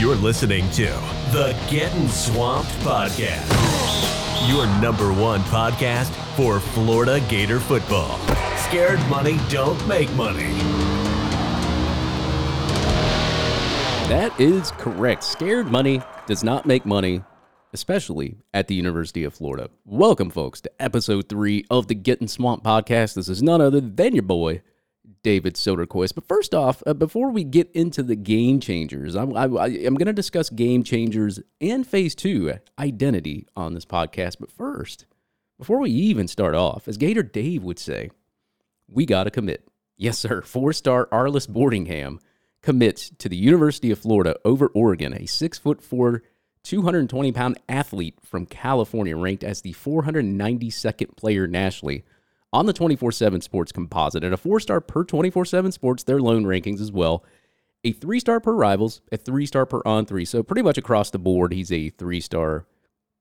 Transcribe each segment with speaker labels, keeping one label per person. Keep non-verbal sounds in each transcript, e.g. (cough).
Speaker 1: You're listening to the Getting Swamped Podcast, your number one podcast for Florida Gator football. Scared money don't make money.
Speaker 2: That is correct. Scared money does not make money, especially at the University of Florida. Welcome, folks, to episode three of the Getting Swamp podcast. This is none other than your boy, David Soderquist. But first off, uh, before we get into the game changers, I'm, I, I'm going to discuss game changers and phase two identity on this podcast. But first, before we even start off, as Gator Dave would say, we got to commit. Yes, sir. (laughs) Four star Arlis Boardingham commits to the University of Florida over Oregon, a six foot four, 220 pound athlete from California, ranked as the 492nd player nationally on the 24 7 sports composite, and a four star per 24 7 sports, their lone rankings as well. A three star per rivals, a three star per on three. So, pretty much across the board, he's a three star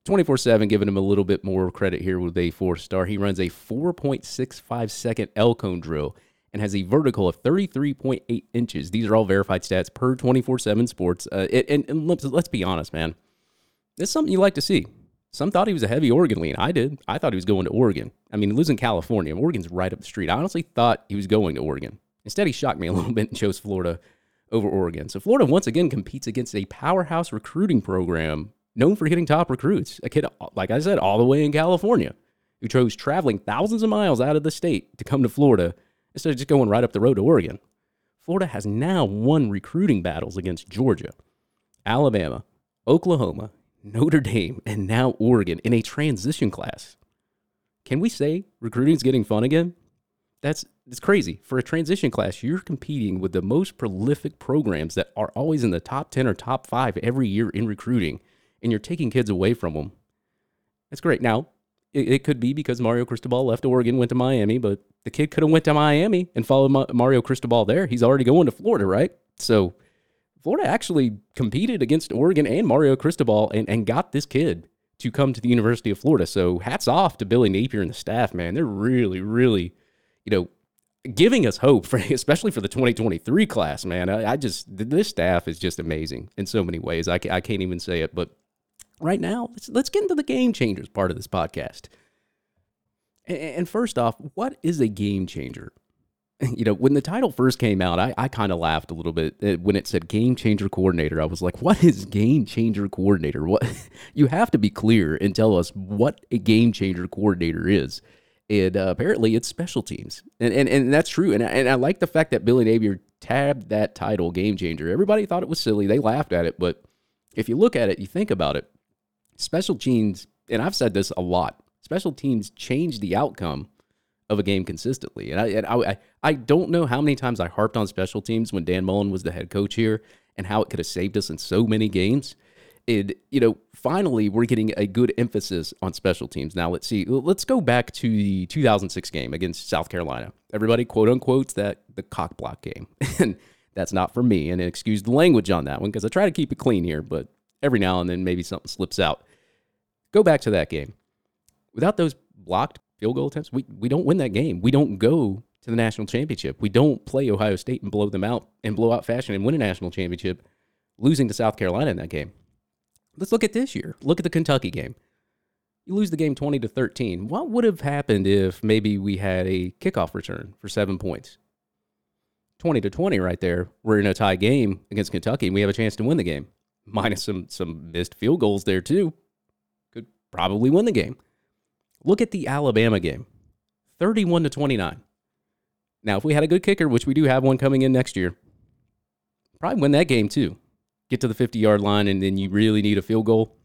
Speaker 2: 24 7, giving him a little bit more credit here with a four star. He runs a 4.65 second L cone drill and has a vertical of 33.8 inches. These are all verified stats per 24 7 sports. Uh, and, and let's be honest, man. It's something you like to see. Some thought he was a heavy Oregon lean. I did. I thought he was going to Oregon. I mean, in California. Oregon's right up the street. I honestly thought he was going to Oregon. Instead, he shocked me a (laughs) little bit and chose Florida over Oregon. So Florida once again competes against a powerhouse recruiting program known for getting top recruits. A kid, like I said, all the way in California, who chose traveling thousands of miles out of the state to come to Florida instead of just going right up the road to Oregon. Florida has now won recruiting battles against Georgia, Alabama, Oklahoma, Notre Dame, and now Oregon in a transition class. Can we say recruiting is getting fun again? That's it's crazy. For a transition class, you're competing with the most prolific programs that are always in the top 10 or top 5 every year in recruiting, and you're taking kids away from them. That's great. Now, it, it could be because Mario Cristobal left Oregon, went to Miami, but the kid could have went to Miami and followed Ma- Mario Cristobal there. He's already going to Florida, right? So Florida actually competed against Oregon and Mario Cristobal and, and got this kid to come to the University of Florida. So hats off to Billy Napier and the staff, man. They're really, really, you know, giving us hope for (laughs) especially for the 2023 class, man. I, I just this staff is just amazing in so many ways. I, I can't even say it, but right now, let's let's get into the game changers part of this podcast. And, and first off, what is a game changer? (laughs) you know, when the title first came out, I, I kind of laughed a little bit uh, when it said game changer coordinator. I was like, what is game changer coordinator? What (laughs) you have to be clear and tell us what a game changer coordinator is. And uh, apparently it's special teams. And, and, and that's true. And, and I like the fact that Billy Napier tabbed that title game changer. Everybody thought it was silly. They laughed at it. But if you look at it, you think about it, special teams, and I've said this a lot, special teams change the outcome of a game consistently. And I, and I, I don't know how many times I harped on special teams when Dan Mullen was the head coach here and how it could have saved us in so many games. And, you know, finally, we're getting a good emphasis on special teams. Now, let's see. Let's go back to the 2006 game against South Carolina. Everybody, quote unquote, that the cock block game. (laughs) and that's not for me. And excuse the language on that one because I try to keep it clean here, but every now and then maybe something slips out. Go back to that game. Without those blocked field goal attempts, we, we don't win that game. We don't go to the national championship. We don't play Ohio State and blow them out in blowout fashion and win a national championship, losing to South Carolina in that game. Let's look at this year. Look at the Kentucky game. You lose the game 20 to 13. What would have happened if maybe we had a kickoff return for seven points? 20 to 20 right there. We're in a tie game against Kentucky and we have a chance to win the game. Minus some some missed field goals there too. Could probably win the game. Look at the Alabama game 31 to 29. Now, if we had a good kicker, which we do have one coming in next year, probably win that game too. Get to the 50 yard line, and then you really need a field goal.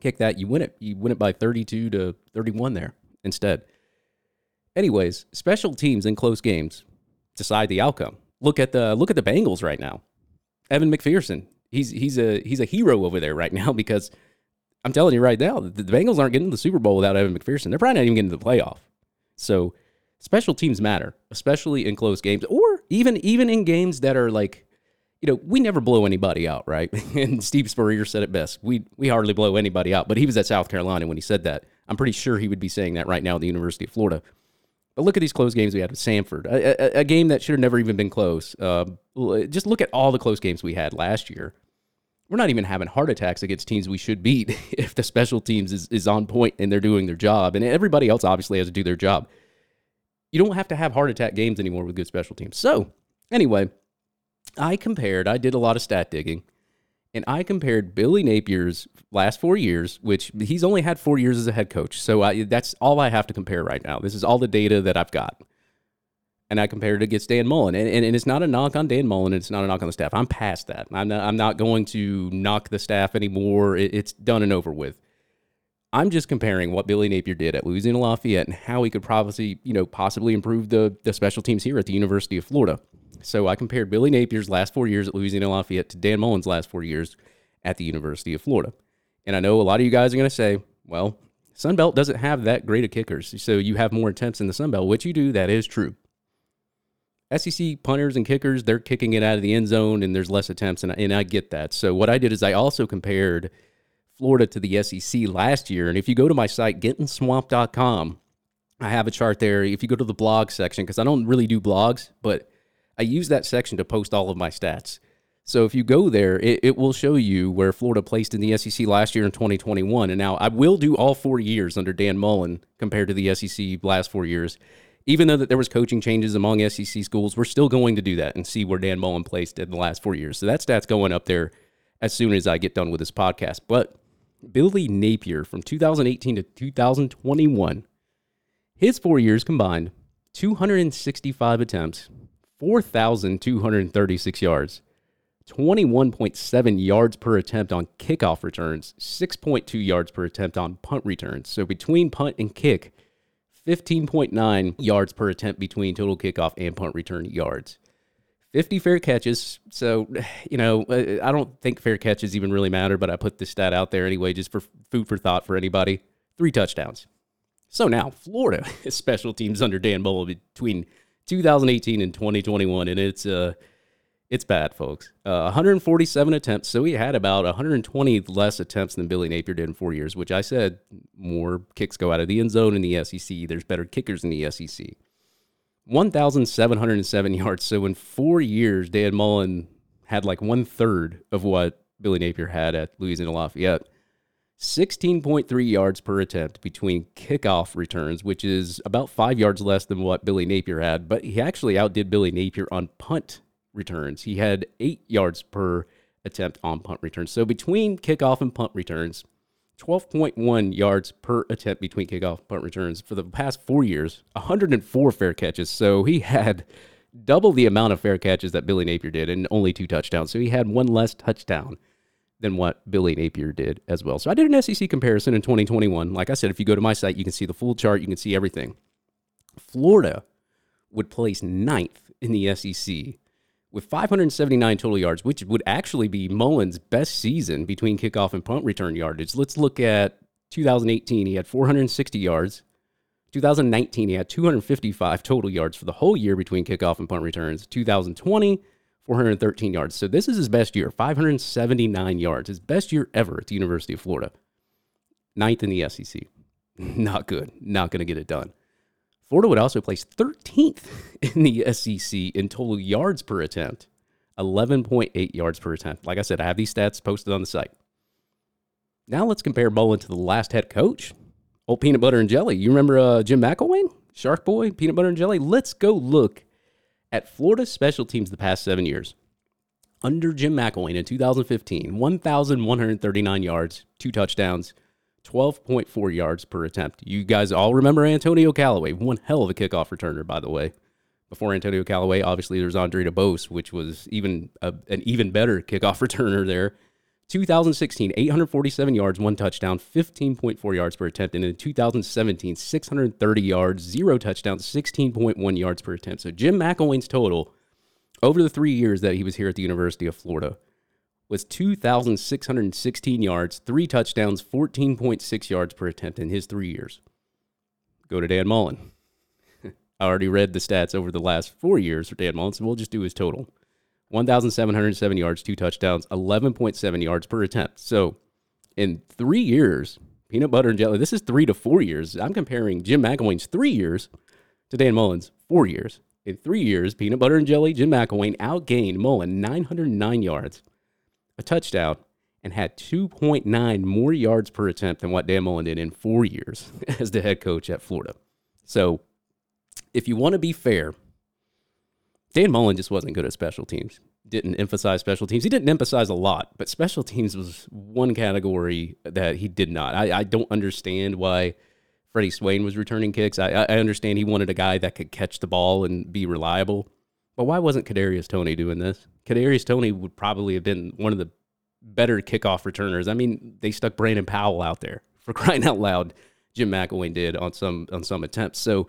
Speaker 2: Kick that, you win it. You win it by 32 to 31 there instead. Anyways, special teams in close games decide the outcome. Look at the look at the Bengals right now. Evan McPherson, he's he's a he's a hero over there right (laughs) now because I'm telling you right now, the Bengals aren't getting to the Super Bowl without Evan McPherson. They're probably not even getting to the playoff. So special teams matter, especially in close games, or even even in games that are like, you know, we never blow anybody out, right? (laughs) and Steve Spurrier said it best. We we hardly blow anybody out, but he was at South Carolina when he said that. I'm pretty sure he would be saying that right now at the University of Florida. But look at these close games we had with Samford, a, a, a game that should have never even been close. Uh, just look at all the close games we had last year we're not even having heart attacks against teams we should beat (laughs) if the special teams is, is on point and they're doing their job. And everybody else obviously has to do their job. You don't have to have heart attack games anymore with good special teams. So, anyway, I compared, I did a lot of stat digging, and I compared Billy Napier's last four years, which he's only had four years as a head coach. So I, that's all I have to compare right now. This is all the data that I've got and I compared it against Dan Mullen. And, and, and, it's not a knock on Dan Mullen. It's not a knock on the staff. I'm past that. I'm not, I'm not going to knock the staff anymore. It, it's done and over with. I'm just comparing what Billy Napier did at Louisiana Lafayette and how he could probably, you know, possibly improve the, the special teams here at the University of Florida. So I compared Billy Napier's last four years at Louisiana Lafayette to Dan Mullen's last four years at the University of Florida. And I know a lot of you guys are going to say, well, Sunbelt doesn't have that great of kickers. So you have more attempts in the Sunbelt, which you do. That is true. SEC punters and kickers, they're kicking it out of the end zone and there's less attempts, and, and I get that. So, what I did is I also compared Florida to the SEC last year. And if you go to my site, gettenswamp.com, I have a chart there. If you go to the blog section, because I don't really do blogs, but I use that section to post all of my stats. So if you go there, it, it, will show you where Florida placed in the SEC last year in 2021. And now I will do all four years under Dan Mullen compared to the SEC last four years even though that there was coaching changes among SEC schools, we're still going to do that and see where Dan Mullen placed in the last four years. So that stat's going up there as soon as I get done with this podcast. But Billy Napier from 2018 to 2021, his four years combined, 265 attempts, 4,236 yards, 21.7 yards per attempt on kickoff returns, 6.2 yards per attempt on punt returns. So between punt and kick, 15.9 yards per attempt between total kickoff and punt return yards. 50 fair catches. So, you know, uh, I don't think fair catches even really matter, but I put this stat out there anyway, just for food for thought for anybody. Three touchdowns. So now, Florida (laughs) special teams under Dan Mullen between 2018 and 2021, and it's uh, it's bad, folks. Uh, 147 attempts. So he had about 120 less attempts than Billy Napier did in four years, which I said more kicks go out of the end zone in the SEC. There's better kickers in the SEC. 1,707 yards. So in four years, Dan Mullen had like one third of what Billy Napier had at Louisiana Lafayette. 16.3 yards per attempt between kickoff returns, which is about five yards less than what Billy Napier had. But he actually outdid Billy Napier on punt returns. He had eight yards per attempt on punt returns. So between kickoff and punt returns, 12.1 yards per attempt between kickoff punt returns for the past four years, 104 fair catches. So he (laughs) had double the amount of fair catches that Billy Napier did and only two touchdowns. So he had one less touchdown than what Billy Napier did as well. So I did an SEC comparison in 2021. Like I said, if you go to my site, you can see the full chart, you can see everything. Florida would place ninth in the SEC with 579 total yards, which would actually be Mullen's best season between kickoff and punt return yardage. Let's look at 2018. He had 460 yards. 2019, he had 255 total yards for the whole year between kickoff and punt returns. 2020, 413 yards. So this is his best year, 579 yards, his best year ever at the University of Florida. Ninth in the SEC. (laughs) Not good. Not going to get it done. Florida would also place 13th (laughs) in the SEC in total yards per attempt, 11.8 yards per attempt. Like I said, I have these stats posted on the site. Now let's compare Mullen to the last head coach, old peanut butter and jelly. You remember uh, Jim McElwain, Shark Boy, peanut butter and jelly? Let's go look at Florida's special teams the past seven years. Under Jim McElwain in 2015, 1,139 yards, two touchdowns, 12.4 yards per attempt. You guys all remember Antonio Callaway, one hell of a kickoff returner, by the way. Before Antonio Callaway, obviously there's Andre Debose, which was even a, an even better kickoff (laughs) returner there. 2016, 847 yards, one touchdown, 15.4 yards per attempt. And in 2017, 630 yards, zero touchdowns, 16.1 yards per attempt. So Jim McElwain's total over the three years that he was here at the University of Florida was 2,616 yards, three touchdowns, 14.6 yards per attempt in his three years. Go to Dan Mullen. (laughs) I already read the stats over the last four years for Dan Mullen, so we'll just do his total 1,707 yards, two touchdowns, 11.7 yards per attempt. So in three years, peanut butter and jelly, this is three to four years. I'm comparing Jim McElwain's three years to Dan Mullen's four years. In three years, peanut butter and jelly, Jim McElwain outgained Mullen 909 yards, a touchdown, and had 2.9 more yards per attempt than what Dan Mullen did in four years (laughs) as the head coach at Florida. So, if you want to be fair, Dan Mullen just wasn't good at special teams. Didn't emphasize special teams. He didn't emphasize a lot, but special teams was one category that he did not. I, I don't understand why Freddie Swain was returning kicks. I, I understand he wanted a guy that could catch the ball and be reliable, but why wasn't Kadarius Toney doing this? Kadarius Toney would probably have been one of the better kickoff returners. I mean, they stuck Brandon Powell out there for (laughs) crying out loud. Jim McElwain did on some on some attempts. So,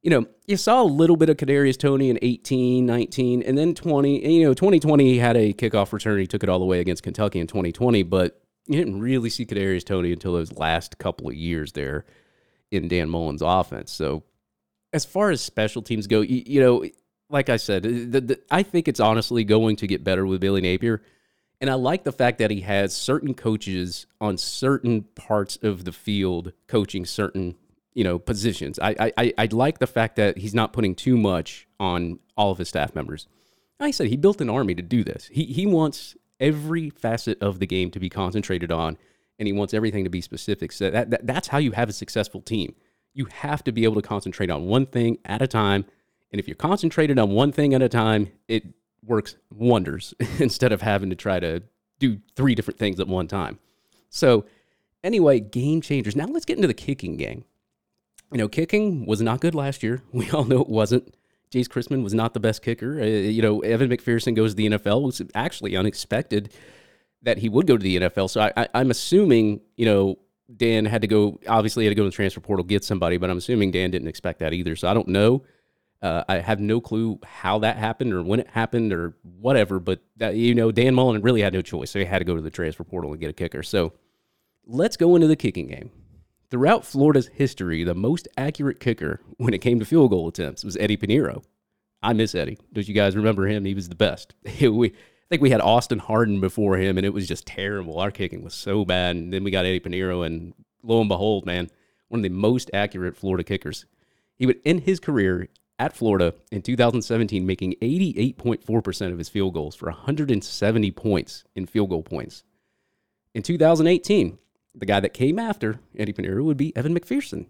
Speaker 2: you know, you saw a little bit of Kadarius Toney in 18, 19, and then 20. And, you know, 2020 he had a kickoff return. He took it all the way against Kentucky in 2020, but you didn't really see Kadarius Toney until those last couple of years there in Dan Mullen's offense. So, as far as special teams go, you, you know, like I said, the, the, I think it's honestly going to get better with Billy Napier. And I like the fact that he has certain coaches on certain parts of the field coaching certain, you know, positions. I I I like the fact that he's not putting too much on all of his staff members. Like I said he built an army to do this. He he wants every facet of the game to be concentrated on, and he wants everything to be specific. So that, that that's how you have a successful team. You have to be able to concentrate on one thing at a time. And if you're concentrated on one thing at a time, it works wonders (laughs) instead of having to try to do three different things at one time. So, anyway, game changers. Now let's get into the kicking game. You know, kicking was not good last year. (laughs) We all know it wasn't. Jace Christmann was not the best kicker. Uh, you know, Evan McPherson goes to the NFL. It was actually unexpected that he would go to the NFL. So I, I'm assuming, you know, Dan had to go, obviously, had to go to the transfer portal, get somebody, but I'm assuming Dan didn't expect that either. So I don't know. Uh, I have no clue how that happened or when it happened or whatever, but you know, Dan Mullen really had no choice. So he had to go to the transfer portal and get a kicker. So let's go into the kicking game. Throughout Florida's history, the most accurate kicker (laughs) when it came to field goal attempts was Eddie Piñeiro. I miss Eddie. Don't you guys remember him? He was the best. (laughs) we, I think we had Austin Hardin before him, and it was just terrible. Our kicking was so bad. And then we got Eddie Piñeiro, and lo and behold, man, one of the most accurate Florida kickers. He would end his career at Florida in 2017, making 88.4% of his field goals for 170 points in field goal points. In 2018, the guy that came after Eddie Piñeiro would be Evan McPherson.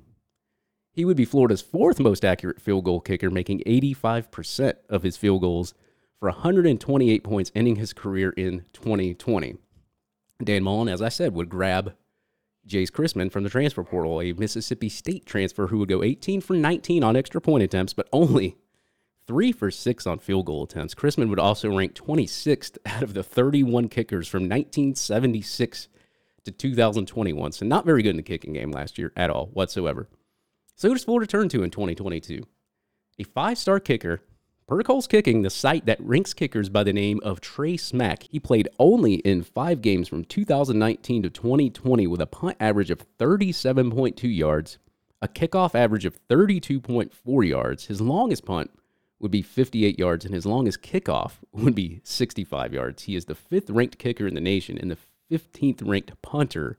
Speaker 2: He would be Florida's fourth most accurate field goal kicker, making 85% of his field goals for 128 points, ending his career in 2020. Dan Mullen, as I said, would grab Jace Christmann from the transfer portal, a Mississippi State transfer who would go 18 for 19 on extra point attempts, but only three for six on field goal attempts. Christmann would also rank 26th out of the 31 kickers from 1976 to 2021. So not very good in the kicking game last year at all whatsoever. So who does Florida turn to in 2022? A five-star kicker Per Kohl's Kicking, the site that ranks kickers by the name of Trey Smack, he played only in five games from 2019 to 2020 with a punt average of 37.2 yards, a kickoff average of 32.4 yards. His longest punt would be 58 yards, and his longest kickoff would be 65 yards. He is the fifth ranked kicker in the nation and the 15th ranked punter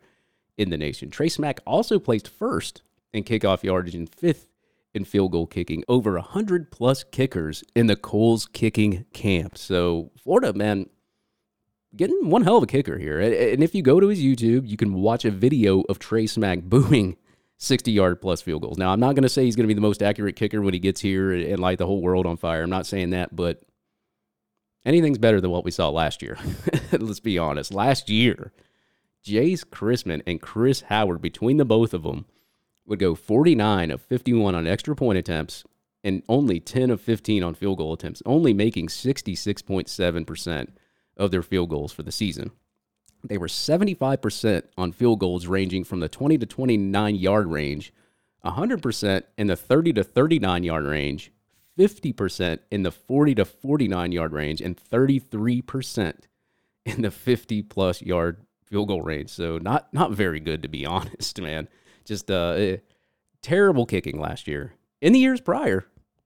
Speaker 2: in the nation. Trey Smack also placed first in kickoff yardage and fifth in field goal kicking, over 100 plus kickers in the Kohl's kicking camp. So, Florida, man, getting one hell of a kicker here. And if you go to his YouTube, you can watch a video of Trey Smack (laughs) booming 60 yard plus field goals. Now, I'm not going to say he's going to be the most accurate kicker when he gets here and light the whole world on fire. I'm not saying that, but anything's better than what we saw last year. (laughs) Let's be honest. Last year, Jace Christmann and Chris Howard, between the both of them, would go 49 of 51 on extra point attempts and only 10 of 15 on field goal attempts, only making 66.7% of their field goals for the season. They were 75% on field goals ranging from the 20 to 29 yard range, 100% in the 30 to 39 yard range, 50% in the 40 to 49 yard range, and 33% in the 50 plus yard field goal range. So not not very good to be (laughs) honest, man. Just uh, eh, terrible kicking last year. In the years prior,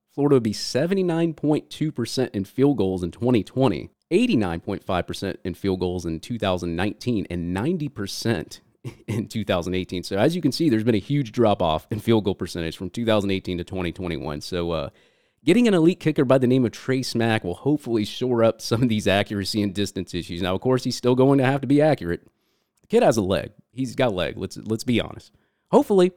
Speaker 2: Florida would be 79.2% in field goals in 2020, 89.5% in field goals in 2019, and 90% (laughs) in 2018. So as you can see, there's been a huge drop off in field goal percentage from 2018 to 2021. So uh, Getting an elite kicker by the name of Trey Smack will hopefully shore up (laughs) some of these accuracy and distance issues. Now, of course, he's still going to have to be accurate. The kid has a leg. He's got a leg. Let's let's be honest. Hopefully,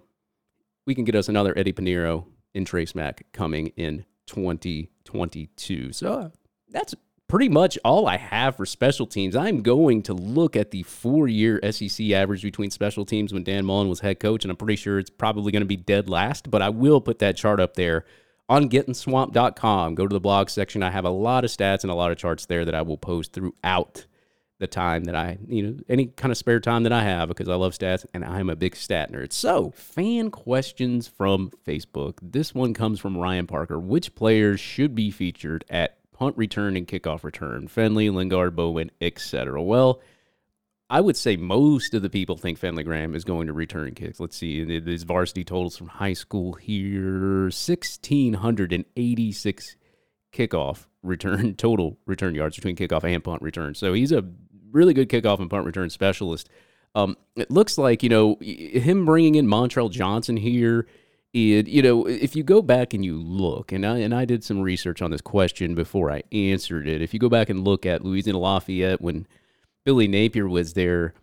Speaker 2: we can get us another Eddie Piñeiro in Trey Smack coming in 2022. So uh, that's pretty much all I have for special teams. I'm going to look at the four year SEC average between special teams when Dan Mullen was head coach, and I'm pretty sure it's probably going to be dead last, but I will put that chart up there on gettingswamp.com. Go to the blog section. I have a lot of stats and a lot of charts there that I will post throughout the time that I, you know, any kind of spare time that I have because I love stats and I'm a big stat nerd. So, fan questions from Facebook. This one comes from Ryan Parker. Which players should be featured at punt return and kickoff return? Fenley, Lingard, Bowman, etc. Well, I would say most of the people think Fenley Graham is going to return kicks. Let's see, his varsity totals from high school here 1,686 kickoff return, (laughs) total return yards between kickoff and punt return. So he's a really good kickoff and punt return specialist. Um, it looks like, you know, him bringing in Montrell Johnson here. It, you know, if you go back and you look, and I, and I did some research on this question before I answered it. If you go back and look at Louisiana Lafayette when Billy Napier was there,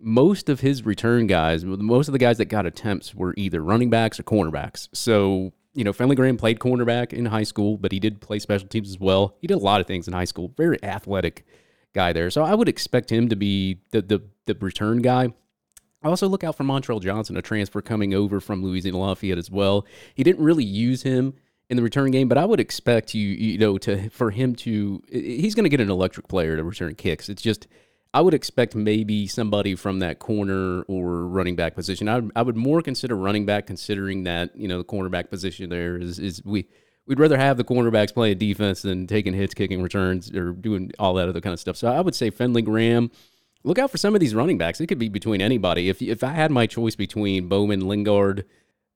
Speaker 2: most of his return guys, most of the guys that got attempts were either running backs or cornerbacks. So, you know, Fenley Graham played cornerback in high school, but he did play special teams as well. He did a lot of things in high school. Very athletic guy there. So I would expect him to be the the, the return guy. I also look out for Montrell Johnson, a transfer coming over from Louisiana Lafayette as well. He didn't really use him in the return game, but I would expect you you know to for him to he's going to get an electric player to return kicks. It's just I would expect maybe somebody from that corner or running back position. I, I would more consider running back, considering that you know the cornerback position there is is we we'd rather have the cornerbacks playing defense than taking hits, kicking returns, or doing all that other kind of stuff. So I would say Fenley Graham. Look out for some of these running backs. It could be between anybody. If if I had my choice between Bowman, Lingard,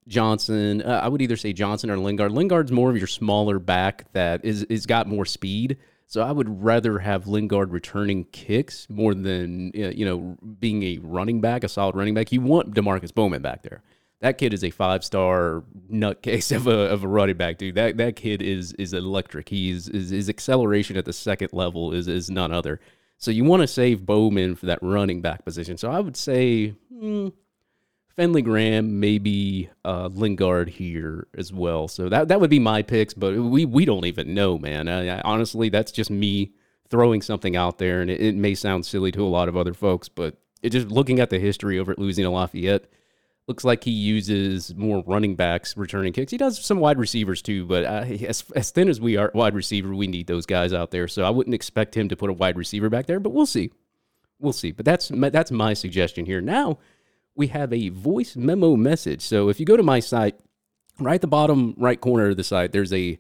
Speaker 2: Johnson, uh, I would either say Johnson or Lingard. Lingard's more of your smaller back that is is got more speed. So I would rather have Lingard returning kicks more than you know being a running back, a solid running back. You want Demarcus Bowman back there that kid is a five star nutcase of a of a running back, dude. That that kid is is electric. He's is, his acceleration at the second level is is none other. So you want to save Bowman for that running back position. So I would say hmm, Fenley Graham, maybe uh, Lingard here as well. So that that would be my picks, but we we don't even know, man. I, I, honestly, that's just me throwing something out there, and it, it may sound silly to a lot of other folks, but it just looking at the history over at Louisiana Lafayette looks like he uses more running backs returning kicks. He does some wide receivers too, but uh, as, as thin as we are wide receiver, we need those guys out there. So I wouldn't expect him to put a wide receiver back there, but we'll see. We'll see. But that's that's my suggestion here. Now we have a voice memo message. So if you go to my site, right at the bottom right corner of the site, there's a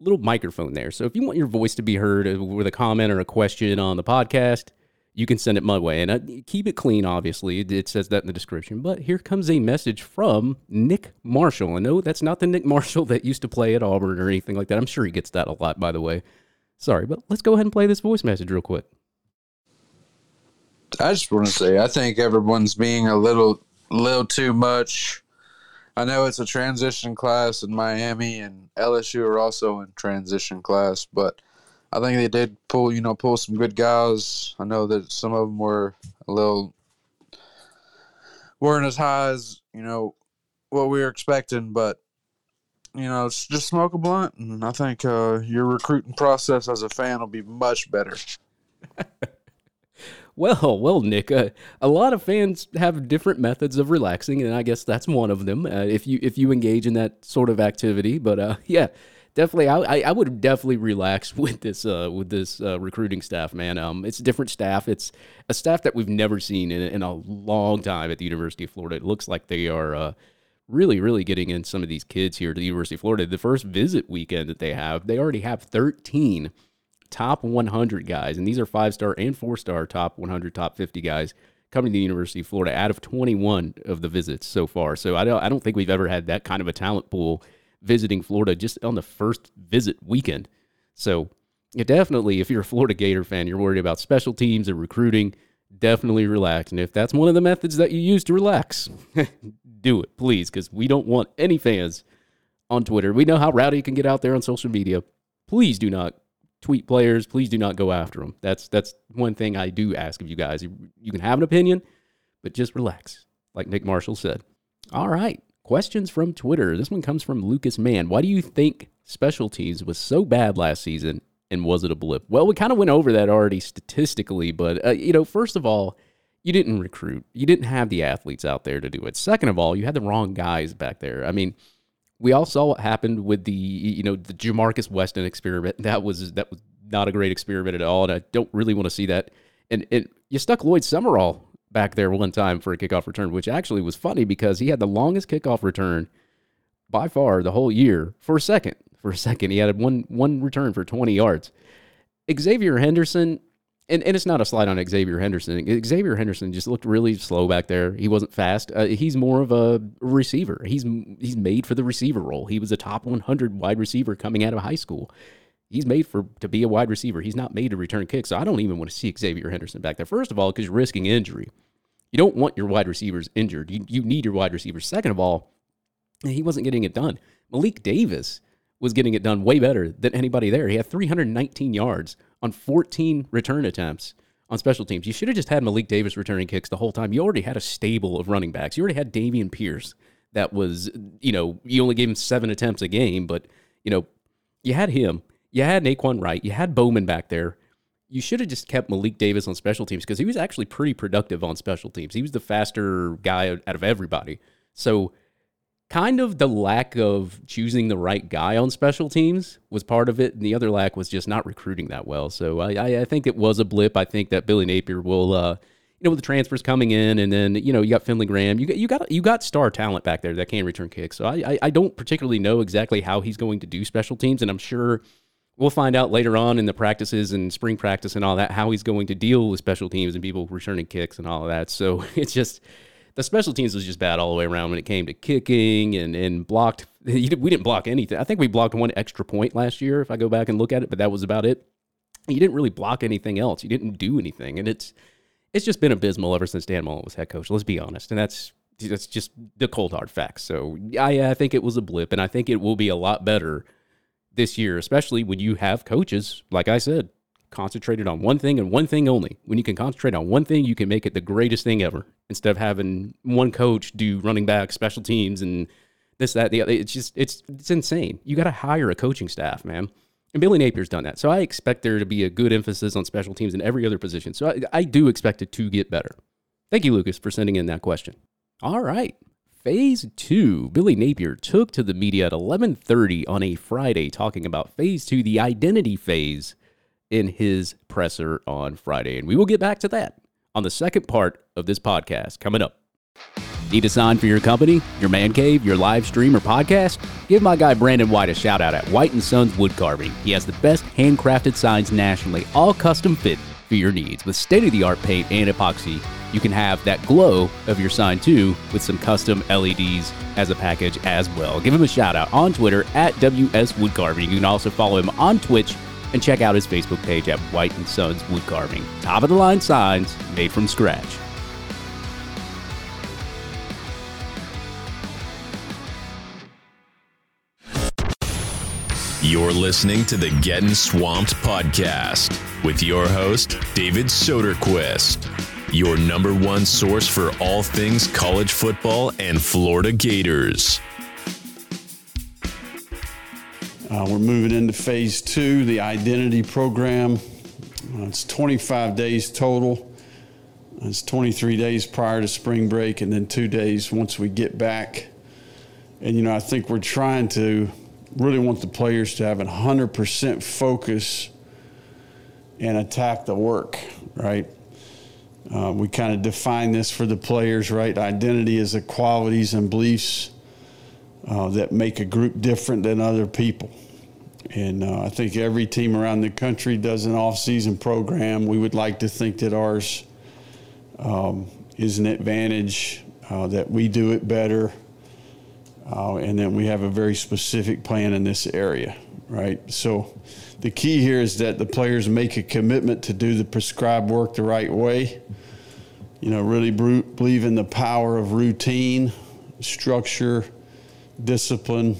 Speaker 2: little microphone there. So if you want your voice to be heard with a comment or a question on the podcast, you can send it my way. And uh, keep it clean, obviously. It, says that in the description. But here comes a message from Nick Marshall. And no, that's not the Nick (laughs) Marshall that used to play at Auburn or anything like that. I'm sure he gets that a lot, by the way. Sorry, but let's go ahead and play this voice message real quick.
Speaker 3: I just want to say, I think everyone's being a little, little too much. I know it's a transition class in Miami, and LSU are also in transition class, but I think they did pull, you know, pull some good guys. I know that some of them were a little weren't as high as you know what we were expecting, but you know, just smoke a blunt, and I think uh, your recruiting process as a fan will be much better. (laughs)
Speaker 2: well, well, Nick, uh, a lot of fans have different methods of relaxing, and I guess that's one of them. Uh, if you if you engage in that sort of activity, but uh, yeah definitely I, I would definitely relax (laughs) with this uh, with this uh, recruiting staff man. Um it's a different staff. It's a staff that we've never seen in, in a long time at the University of Florida. It looks like they are uh, really really getting in some of these kids here to the University of Florida. The first visit weekend that they have they already have 13 top 100 guys and these are five star and four star top 100 top 50 guys coming to the University of Florida out of 21 of the visits so far. So I don't I don't think we've ever had that kind of a talent pool visiting Florida just on the first visit weekend. So, definitely, if you're a Florida Gator fan, you're worried about special teams or recruiting, definitely relax. And if that's one of the methods that you use to relax, (laughs) do it, please, because we don't want any fans on Twitter. We know how rowdy can get out there on social media. Please do not tweet players. Please do not go after them. That's that's one thing I do ask of you guys. You, you can have an opinion, but just relax, like Nick Marshall said. All right. Questions from Twitter. This one comes from Lucas Mann. Why do you think special teams was so bad last season and was it a blip? Well, we kind of went over that already statistically, but uh, you know, first of all, you didn't recruit. You didn't have the athletes out there to do it. Second of all, you had the wrong guys back there. I mean, we all saw what happened with the you know the Jamarcus Weston experiment. That was that was not a great experiment at all, and I don't really want to see that. And, and you stuck Lloyd Summerall back there one time for a kickoff return, which actually was funny because he had the longest kickoff return by far the whole year for a second. (laughs) For a second, he had one one return for 20 yards. Xavier Henderson, and, and it's not a slide on Xavier Henderson. Xavier Henderson just looked really slow back there. He wasn't fast. Uh, he's more of a receiver. He's he's made for the receiver role. He was a top 100 wide receiver coming out of high school. He's made for to be a wide receiver. He's not made to return kicks. So I don't even want to see Xavier Henderson back there. First of all, because you're risking injury. You don't want your wide receivers injured. You, you need your wide receivers. Second of all, he wasn't getting it done. Malik Davis was getting it done way better than anybody there. He had 319 yards on 14 return attempts on special teams. You should have just had Malik Davis returning kicks the whole time. You already had a stable of running backs. You already had Dameon Pierce. That was, you know, you only gave him seven attempts a game, but, you know, you had him. You had Nay'Quan Wright. You had Bowman back there. You should have just kept Malik Davis on special teams because he was actually pretty productive on special teams. He was the faster guy out of everybody. So, kind of the lack of choosing the right guy on special teams was part of it, and the other lack was just not recruiting that well. So I, I, I think it was a blip. I think that Billy Napier will, uh, you know, with the transfers coming in, and then you know you got Fenley Graham, you got you got you got star talent back there that can return kicks. So I, I, I don't particularly know exactly how he's going to do special teams, and I'm sure. We'll find out later on in the practices and spring practice and all that how he's going to deal with special teams and people returning kicks and all of that. So (laughs) it's just the special teams was just bad all the way around when it came to kicking and, and blocked. (laughs) We didn't block anything. I think we blocked one extra point last year, if I go back and look at it, but that was about it. You didn't really block anything else. You didn't do anything, and it's it's just been abysmal ever since Dan Mullen was head coach. Let's be honest, and that's that's just the cold hard facts. So I, I think it was a blip, and I think it will be a lot better this year, especially when you have coaches, like I said, concentrated on one thing and one thing only. When you can concentrate on one thing, you can make it the greatest thing ever instead of having one coach do running back, special teams, and this, that, the other. It's just, it's, it's insane. You got to hire a coaching staff, man. And Billy Napier's done that. So I expect there to be a good emphasis on special teams in every other position. So I, I do expect it to get better. Thank you, Lucas, for sending in that question. All right. Phase two, Billy Napier took to the media at 11:30 on a Friday, talking about phase two, the identity phase in his presser on Friday. And we will get back to that on the second part of this podcast coming up. Need a sign for your company, your man cave, your live stream, or podcast? Give my guy Brandon White a shout out at White and Sons Wood Carving. He has the best handcrafted signs nationally, all custom fit for your needs. With state of the art paint and epoxy, you can have that glow of your sign too with some custom LEDs as a package as well. Give him a shout out on Twitter at WS Wood Carving. You can also follow him on Twitch and check out his Facebook page at White and Sons Wood Carving. Top of the line signs made from scratch.
Speaker 1: You're listening to the Getting Swamped podcast with your host, David Soderquist, your number one source for all things college football and Florida Gators.
Speaker 4: Uh, we're moving into phase two, the identity program. Uh, it's 25 days total. It's 23 days prior to spring break, and then two days once we get back. And, you know, I think we're trying to really want the players to have a 100% focus and attack the work, right? Uh, we kind of define this for the players, right? Identity is the qualities and beliefs uh, that make a group different than other people. And uh, I think every team around the country does an off-season program. We would like to think that ours um, is an advantage, uh, that we do it better, uh, and then we have a very specific plan in this area, right? So the key here is that the players make a commitment to do the prescribed work the right way. You know, really believe in the power of routine, structure, discipline,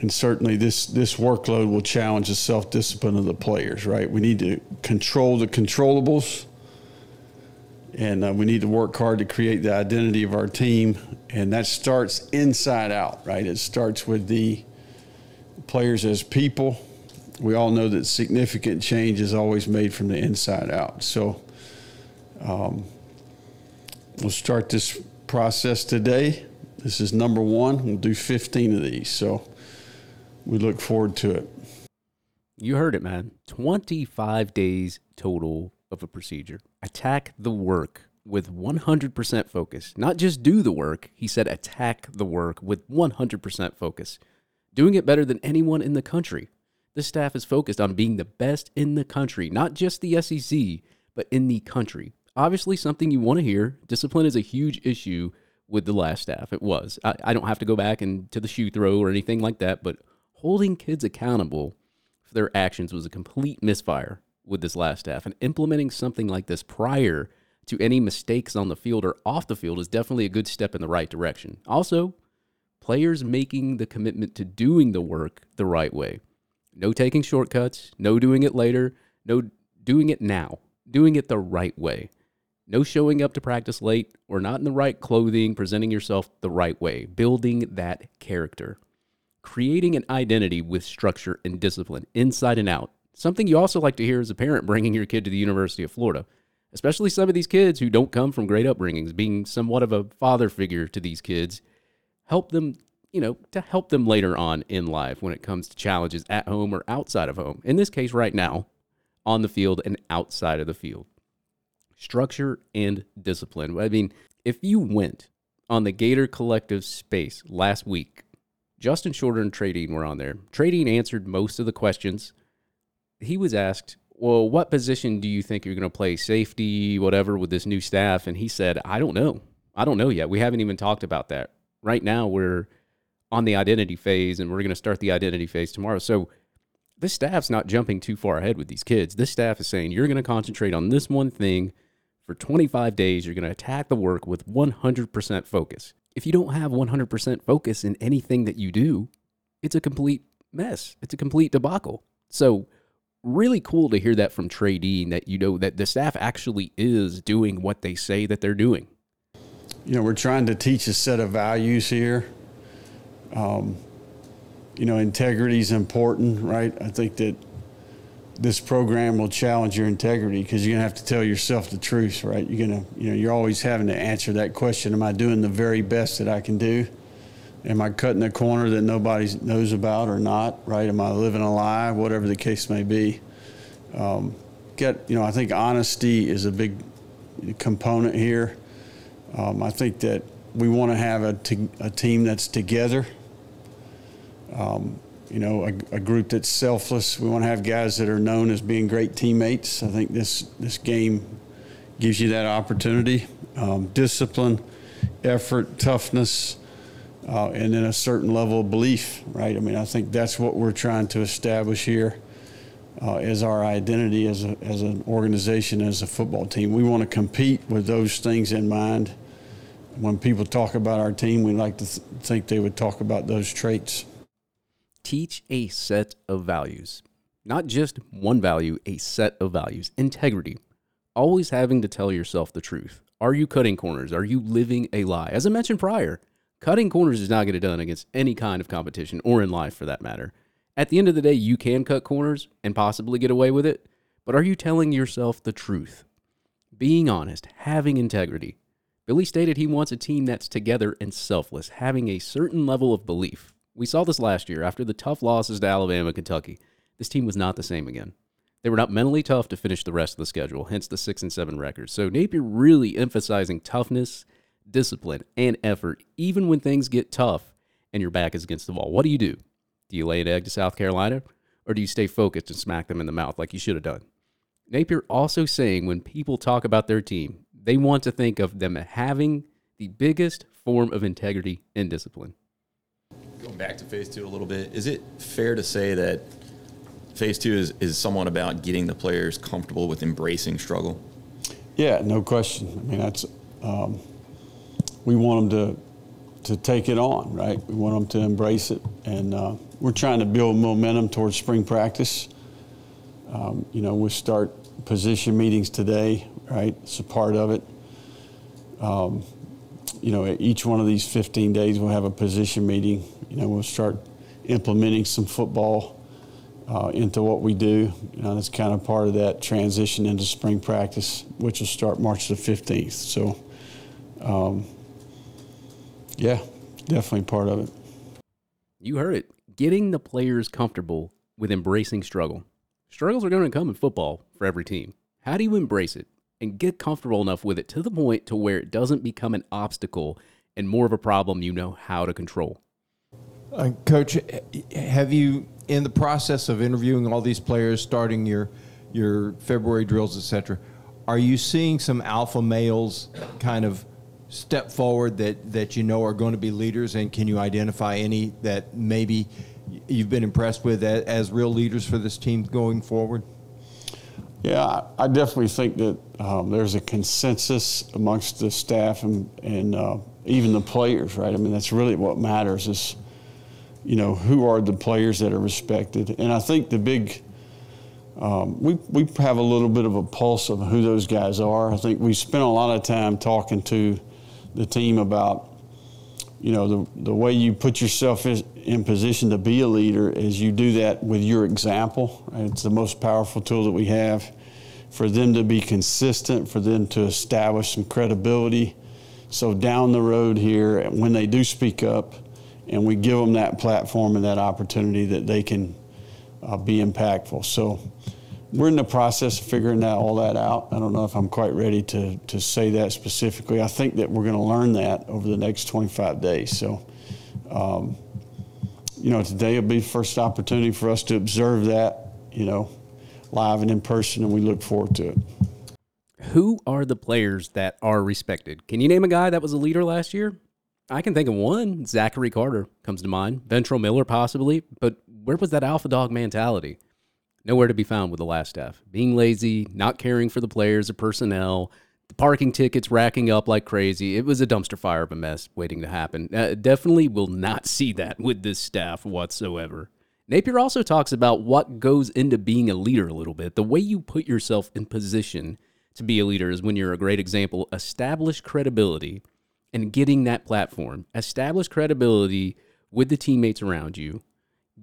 Speaker 4: and certainly this this workload will challenge the self discipline of the players. Right, we need to control the controllables, and uh, we need to work hard to create the identity of our team, and that starts inside out. Right, it starts with the players as people. We all know that significant change is always made from the inside out. So. Um, we'll start this process today. This is number one. We'll do 15 of these. So we look forward to it.
Speaker 2: You heard it, man. 25 days total of a procedure. Attack the work with 100% focus. Not just do the work, he said attack the work with 100% focus. Doing it better than anyone in the country. This staff is focused on being the best in the country, not just the SEC, but in the country. Obviously, something you want to hear. Discipline is a huge issue with the last staff. It was. I, I don't have to go back and to the shoe throw or anything like that, but holding kids accountable for their actions was a complete misfire with this last staff. And implementing something like this prior to any mistakes on the field or off the field is definitely a good step in the right direction. Also, players making the commitment to doing the work the right way. No taking shortcuts, no doing it later, no doing it now, doing it the right way. No showing up to practice late or not in the right clothing, presenting yourself the right way, building that character. Creating an identity with structure and discipline inside and out. Something you also like to hear as a parent bringing your kid to the University of Florida, especially some of these kids who don't come from great upbringings, being somewhat of a father figure to these kids. Help them, you know, to help them later on in life when it comes to challenges at home or outside of home. In this case, right now, on the field and outside of the field structure and discipline. I mean, if you went on the Gator Collective space last week, Justin Shorter and Trey Dean were on there. Trey Dean answered most of the questions. He was asked, Well, what position do you think you're going to play? Safety, whatever, with this new staff? And he said, I don't know. I don't know yet. We haven't even talked about that. Right now, we're on the identity phase and we're going to start the identity phase tomorrow. So, this staff's not jumping too far ahead with these kids. This staff is saying, You're going to concentrate on this one thing for 25 days, you're going to attack the work with 100% focus. If you don't have 100% focus in anything that you do, it's a complete mess. It's a complete debacle. So, really cool to hear that from Trey Dean that you know that the staff actually is doing what they say that they're doing.
Speaker 4: You know, we're trying to teach a set of values here. Um, you know, integrity is important, right? I think that this program will challenge your integrity because you're gonna have to tell yourself the truth, right? You're gonna, you know, you're always having to answer that question: Am I doing the very best that I can do? Am I cutting a corner that nobody knows about or not? Right? Am I living a lie? Whatever the case may be. Um, get, you know, I think honesty is a big component here. Um, I think that we want to have a, t- a team that's together. Um, you know, a, a, group that's selfless. We want to have guys that are known as being great teammates. I think this this game gives you that opportunity. Um, discipline, effort, toughness, uh, and then a certain level of belief. Right. I mean, I think that's what we're trying to establish here. Uh, as our identity as, a, as an organization, as a football team. We want to compete with those things in mind. When people talk about our team, we like to th- think they would talk about those traits
Speaker 2: teach a set of values. Not just one value, a set of values. Integrity. Always having to tell yourself the truth. Are you cutting corners? Are you living a lie? As I mentioned prior, cutting corners is not get it done against any kind of competition or in life for that matter. At the end of the day, you can cut corners and possibly get away with it, but are you telling yourself the truth? Being honest, having integrity. Billy stated he wants a team that's together and selfless, having a certain level of belief. We saw this last year after the tough losses to Alabama and Kentucky. This team was not the same again. They were not mentally tough to finish the rest of the schedule, hence the 6 and 7 records. So Napier really emphasizing toughness, discipline, and effort even when things get tough and your back is against the wall. What do you do? Do you lay an egg to South Carolina or do you stay focused and smack them in the mouth like you should have done? Napier also saying when people talk about their team, they want to think of them having the biggest form of integrity and discipline
Speaker 5: going back to phase two a little bit, is it fair to say that phase two is, is somewhat about getting the players comfortable with embracing struggle?
Speaker 4: Yeah, no question. I mean, that's um, we want them to to take it on, right? We want them to embrace it, and uh, we're trying to build momentum towards spring practice. Um, you know, we start position meetings today, right? It's a part of it. Um, you know, each one of these 15 days we'll have a position meeting. You know, we'll start implementing some football uh, into what we do. You know, that's kind of part of that transition into spring practice, which will start March the 15th. So, um, yeah, definitely part of it.
Speaker 2: You heard it. Getting the players comfortable with embracing struggle. Struggles are going to come in football for every team. How do you embrace it and get comfortable enough with it to the point to where it doesn't become an obstacle and more of a problem you know how to control?
Speaker 6: Uh, Coach, have you, in the process of interviewing all these players, starting your your February drills, etc., are you seeing some alpha males kind of step forward that that you know are going to be leaders, and can you identify any that maybe you've been impressed with as, real leaders for this team going forward?
Speaker 4: Yeah, I definitely think that um, there's a consensus amongst the staff and, and uh, even the players, right? I mean, that's really what matters is, you know, who are the players that are respected. And I think the big, um, we, we have a little bit of a pulse of who those guys are. I think we spent a lot of time talking to the team about, you know, the, the way you put yourself in, position to be a leader is you do that with your example. It's the most powerful tool that we have for them to be consistent, for them to establish some credibility. So down the road here, when they do speak up, and we give them that platform and that opportunity that they can uh, be impactful. So we're in the process of figuring that all that out. I don't know if I'm quite ready to to say that specifically. I think that we're going to learn that over the next 25 days. So. Um, you know, today will be the first opportunity for us to observe that, you know, live and in person, and we look forward to it.
Speaker 2: Who are the players that are respected? Can you name a guy that was a leader last year? I can think of one. Zachary Carter comes to mind. Ventrell Miller, possibly. But where was that alpha dog mentality? Nowhere to be found with the last staff. Being lazy, not caring for the players or personnel, the parking tickets racking up like crazy. It was a dumpster fire of a mess waiting to happen. Uh, definitely will not (laughs) see that with this staff whatsoever. Napier also talks about what goes into being a leader a little bit. The way you put yourself in position to be a leader is when you're a great example, establish credibility and getting that platform. Establish credibility with the teammates around you,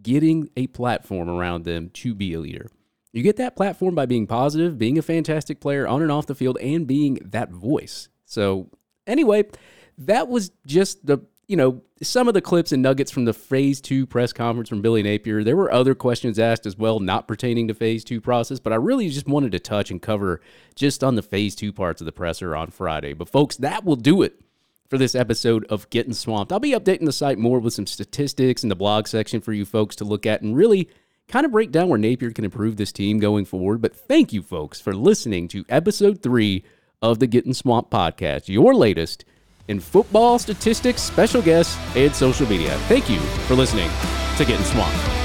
Speaker 2: getting a platform around them to be a leader. You get that platform by being positive, being a fantastic player on and off the field, and being that voice. So, anyway, that was just the you know, some of the clips and nuggets from the phase two press conference from Billy Napier. There were other questions asked as well, not pertaining to phase two process, but I really just wanted to touch and cover just on the phase two parts of the presser on Friday. But folks, that will do it for this episode of Getting Swamped. I'll be updating the site more with some statistics in the blog section for you folks to look at and really kind of break down where Napier can improve this team going forward. But thank you folks for listening to episode three of the Getting Swamped podcast, your latest in football, statistics, special guests, and social media. Thank you for listening to Getting Swamped.